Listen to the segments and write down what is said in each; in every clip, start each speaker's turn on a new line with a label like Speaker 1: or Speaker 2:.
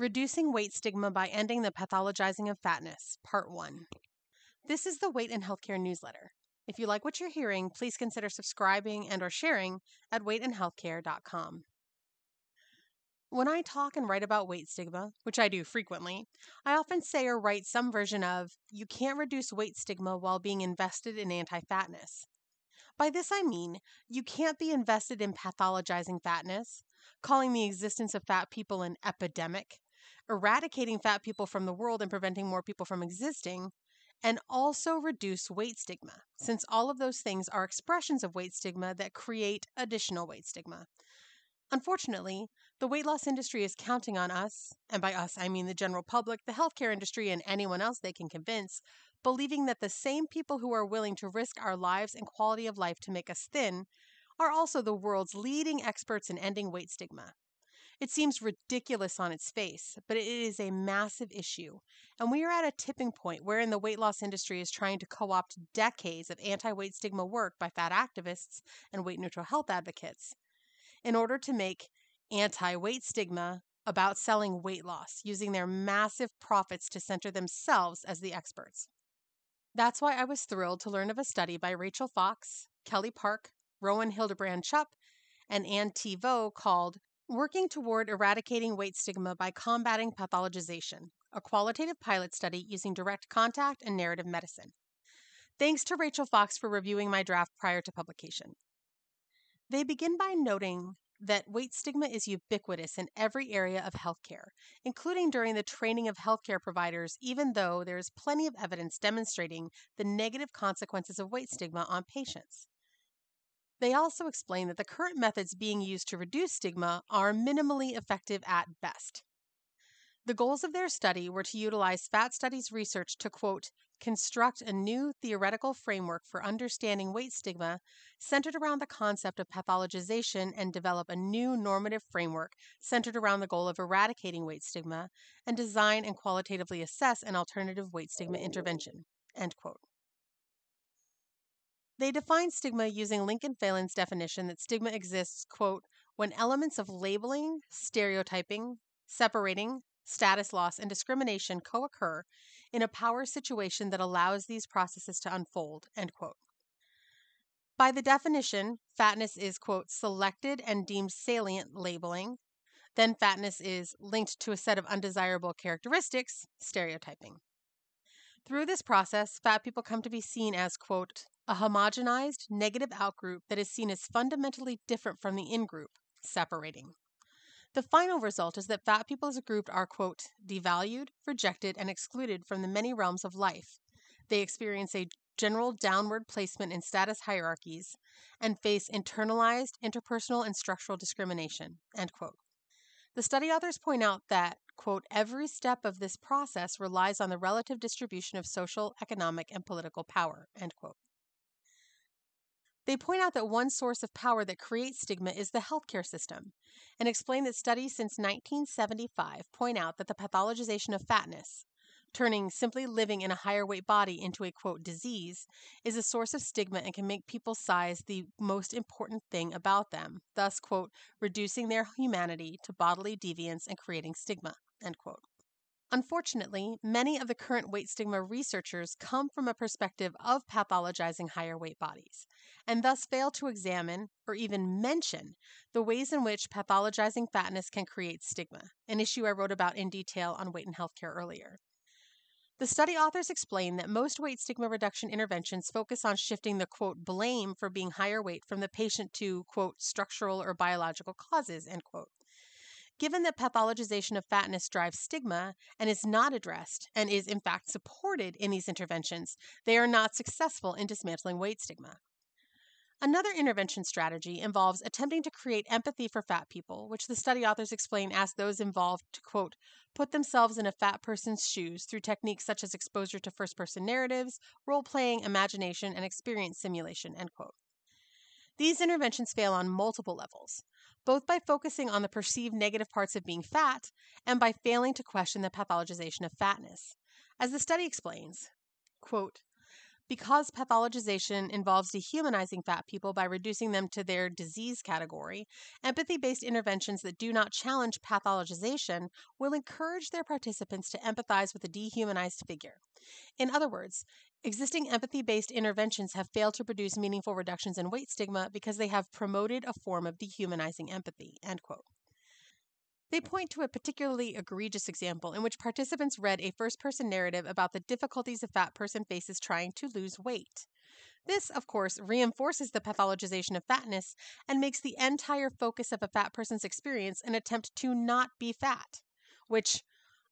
Speaker 1: Reducing Weight Stigma by Ending the Pathologizing of Fatness, Part 1. This is the Weight and Healthcare newsletter. If you like what you're hearing, please consider subscribing and or sharing at weightandhealthcare.com. When I talk and write about weight stigma, which I do frequently, I often say or write some version of, you can't reduce weight stigma while being invested in anti fatness. By this I mean, you can't be invested in pathologizing fatness, calling the existence of fat people an epidemic, eradicating fat people from the world and preventing more people from existing, and also reduce weight stigma, since all of those things are expressions of weight stigma that create additional weight stigma. Unfortunately, the weight loss industry is counting on us, and by us I mean the general public, the healthcare industry, and anyone else they can convince, believing that the same people who are willing to risk our lives and quality of life to make us thin are also the world's leading experts in ending weight stigma. It seems ridiculous on its face, but it is a massive issue. And we are at a tipping point wherein the weight loss industry is trying to co opt decades of anti weight stigma work by fat activists and weight neutral health advocates in order to make anti weight stigma about selling weight loss, using their massive profits to center themselves as the experts. That's why I was thrilled to learn of a study by Rachel Fox, Kelly Park, Rowan Hildebrand Chupp, and Anne T. Vo called Working Toward Eradicating Weight Stigma by Combating Pathologization, a qualitative pilot study using direct contact and narrative medicine. Thanks to Rachel Fox for reviewing my draft prior to publication. They begin by noting that weight stigma is ubiquitous in every area of healthcare, including during the training of healthcare providers, even though there is plenty of evidence demonstrating the negative consequences of weight stigma on patients. They also explain that the current methods being used to reduce stigma are minimally effective at best. The goals of their study were to utilize Fat Studies research to, quote, construct a new theoretical framework for understanding weight stigma centered around the concept of pathologization and develop a new normative framework centered around the goal of eradicating weight stigma and design and qualitatively assess an alternative weight stigma intervention, end quote. They define stigma using Link and Phelan's definition that stigma exists, quote, when elements of labeling, stereotyping, separating, status loss, and discrimination co occur in a power situation that allows these processes to unfold, end quote. By the definition, fatness is, quote, selected and deemed salient labeling. Then fatness is linked to a set of undesirable characteristics, stereotyping. Through this process, fat people come to be seen as, quote, a homogenized negative outgroup that is seen as fundamentally different from the in group, separating. The final result is that fat people as a group are, quote, devalued, rejected, and excluded from the many realms of life. They experience a general downward placement in status hierarchies and face internalized interpersonal and structural discrimination, end quote. The study authors point out that, quote, every step of this process relies on the relative distribution of social, economic, and political power, end quote. They point out that one source of power that creates stigma is the healthcare system, and explain that studies since 1975 point out that the pathologization of fatness, turning simply living in a higher weight body into a quote disease, is a source of stigma and can make people's size the most important thing about them, thus, quote, reducing their humanity to bodily deviance and creating stigma, end quote. Unfortunately, many of the current weight stigma researchers come from a perspective of pathologizing higher weight bodies, and thus fail to examine or even mention the ways in which pathologizing fatness can create stigma, an issue I wrote about in detail on weight and healthcare earlier. The study authors explain that most weight stigma reduction interventions focus on shifting the quote blame for being higher weight from the patient to quote structural or biological causes end quote. Given that pathologization of fatness drives stigma and is not addressed and is in fact supported in these interventions, they are not successful in dismantling weight stigma. Another intervention strategy involves attempting to create empathy for fat people, which the study authors explain asks those involved to, quote, put themselves in a fat person's shoes through techniques such as exposure to first person narratives, role playing, imagination, and experience simulation, end quote. These interventions fail on multiple levels, both by focusing on the perceived negative parts of being fat and by failing to question the pathologization of fatness. As the study explains, quote, Because pathologization involves dehumanizing fat people by reducing them to their disease category, empathy based interventions that do not challenge pathologization will encourage their participants to empathize with a dehumanized figure. In other words, existing empathy based interventions have failed to produce meaningful reductions in weight stigma because they have promoted a form of dehumanizing empathy. End quote. They point to a particularly egregious example in which participants read a first person narrative about the difficulties a fat person faces trying to lose weight. This, of course, reinforces the pathologization of fatness and makes the entire focus of a fat person's experience an attempt to not be fat, which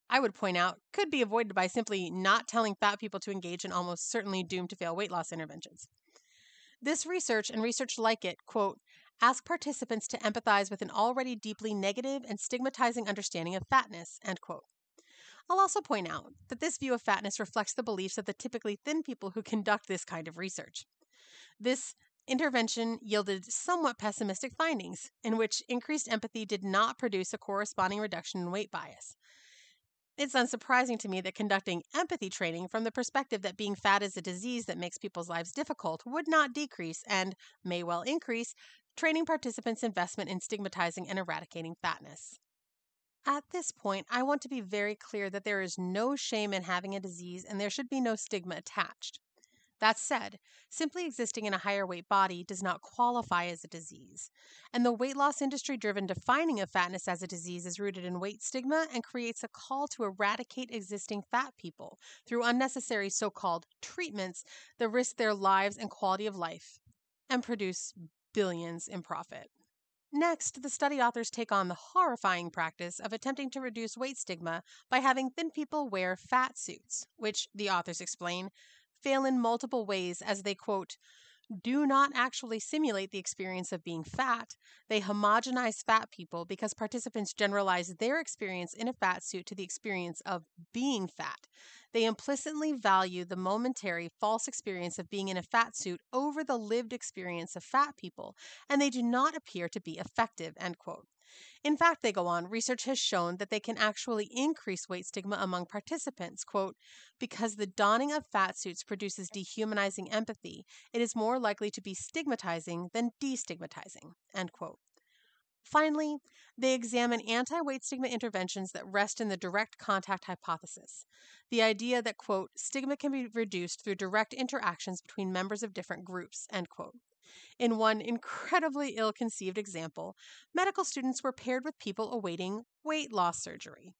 Speaker 1: I would point out could be avoided by simply not telling fat people to engage in almost certainly doomed to fail weight loss interventions. This research and research like it, quote, ask participants to empathize with an already deeply negative and stigmatizing understanding of fatness, end quote. I'll also point out that this view of fatness reflects the beliefs of the typically thin people who conduct this kind of research. This intervention yielded somewhat pessimistic findings, in which increased empathy did not produce a corresponding reduction in weight bias. It's unsurprising to me that conducting empathy training from the perspective that being fat is a disease that makes people's lives difficult would not decrease and may well increase training participants' investment in stigmatizing and eradicating fatness. At this point, I want to be very clear that there is no shame in having a disease and there should be no stigma attached. That said, simply existing in a higher weight body does not qualify as a disease. And the weight loss industry driven defining of fatness as a disease is rooted in weight stigma and creates a call to eradicate existing fat people through unnecessary so called treatments that risk their lives and quality of life and produce billions in profit. Next, the study authors take on the horrifying practice of attempting to reduce weight stigma by having thin people wear fat suits, which, the authors explain, fail in multiple ways as they quote, do not actually simulate the experience of being fat. They homogenize fat people because participants generalize their experience in a fat suit to the experience of being fat. They implicitly value the momentary false experience of being in a fat suit over the lived experience of fat people, and they do not appear to be effective. End quote. In fact, they go on, research has shown that they can actually increase weight stigma among participants. Quote, because the donning of fat suits produces dehumanizing empathy, it is more likely to be stigmatizing than destigmatizing. End quote. Finally, they examine anti weight stigma interventions that rest in the direct contact hypothesis. The idea that, quote, stigma can be reduced through direct interactions between members of different groups, end quote. In one incredibly ill conceived example, medical students were paired with people awaiting weight loss surgery.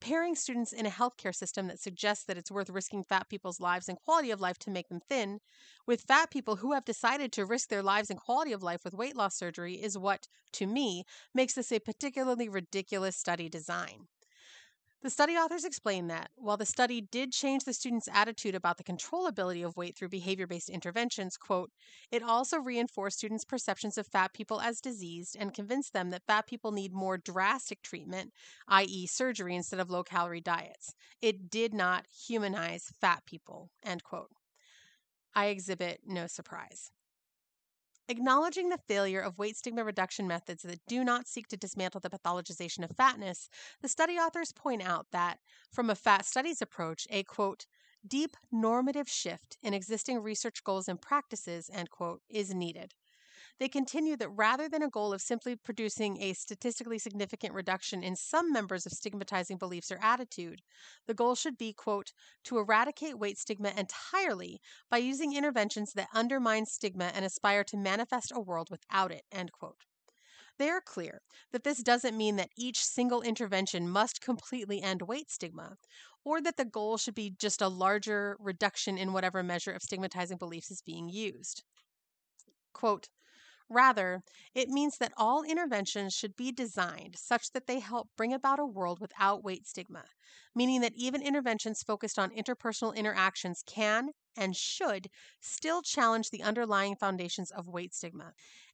Speaker 1: Pairing students in a healthcare system that suggests that it's worth risking fat people's lives and quality of life to make them thin with fat people who have decided to risk their lives and quality of life with weight loss surgery is what, to me, makes this a particularly ridiculous study design. The study authors explain that while the study did change the students' attitude about the controllability of weight through behavior based interventions, quote, it also reinforced students' perceptions of fat people as diseased and convinced them that fat people need more drastic treatment, i.e., surgery instead of low calorie diets. It did not humanize fat people, end quote. I exhibit no surprise. Acknowledging the failure of weight stigma reduction methods that do not seek to dismantle the pathologization of fatness, the study authors point out that, from a fat studies approach, a quote, deep normative shift in existing research goals and practices, end quote, is needed. They continue that rather than a goal of simply producing a statistically significant reduction in some members of stigmatizing beliefs or attitude, the goal should be, quote, to eradicate weight stigma entirely by using interventions that undermine stigma and aspire to manifest a world without it, end quote. They are clear that this doesn't mean that each single intervention must completely end weight stigma, or that the goal should be just a larger reduction in whatever measure of stigmatizing beliefs is being used. Quote, Rather, it means that all interventions should be designed such that they help bring about a world without weight stigma, meaning that even interventions focused on interpersonal interactions can and should still challenge the underlying foundations of weight stigma.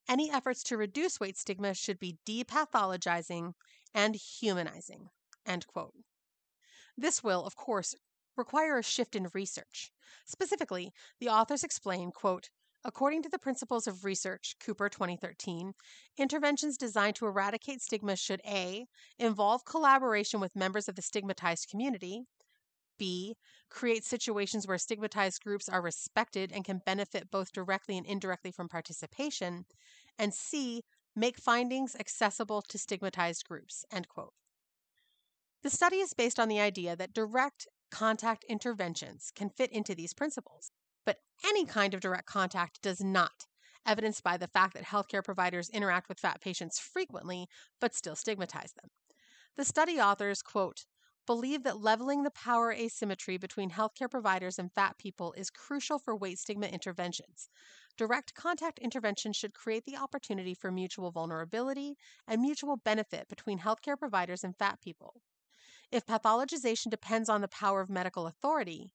Speaker 1: Any efforts to reduce weight stigma should be depathologizing and humanizing. End quote. This will, of course, require a shift in research. Specifically, the authors explain, quote, According to the Principles of Research, Cooper 2013, interventions designed to eradicate stigma should A. involve collaboration with members of the stigmatized community, B. Create situations where stigmatized groups are respected and can benefit both directly and indirectly from participation. And C. Make findings accessible to stigmatized groups. End quote. The study is based on the idea that direct contact interventions can fit into these principles, but any kind of direct contact does not, evidenced by the fact that healthcare providers interact with fat patients frequently but still stigmatize them. The study authors, quote, believe that leveling the power asymmetry between healthcare providers and fat people is crucial for weight stigma interventions. Direct contact intervention should create the opportunity for mutual vulnerability and mutual benefit between healthcare providers and fat people. If pathologization depends on the power of medical authority,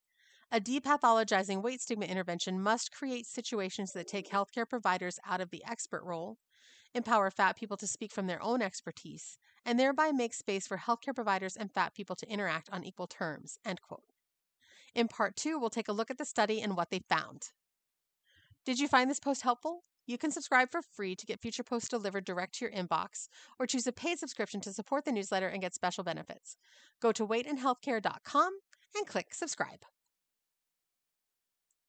Speaker 1: a depathologizing weight stigma intervention must create situations that take healthcare providers out of the expert role, empower fat people to speak from their own expertise, and thereby make space for healthcare providers and fat people to interact on equal terms. End quote. In part two, we'll take a look at the study and what they found. Did you find this post helpful? You can subscribe for free to get future posts delivered direct to your inbox, or choose a paid subscription to support the newsletter and get special benefits. Go to weightandhealthcare.com and click subscribe.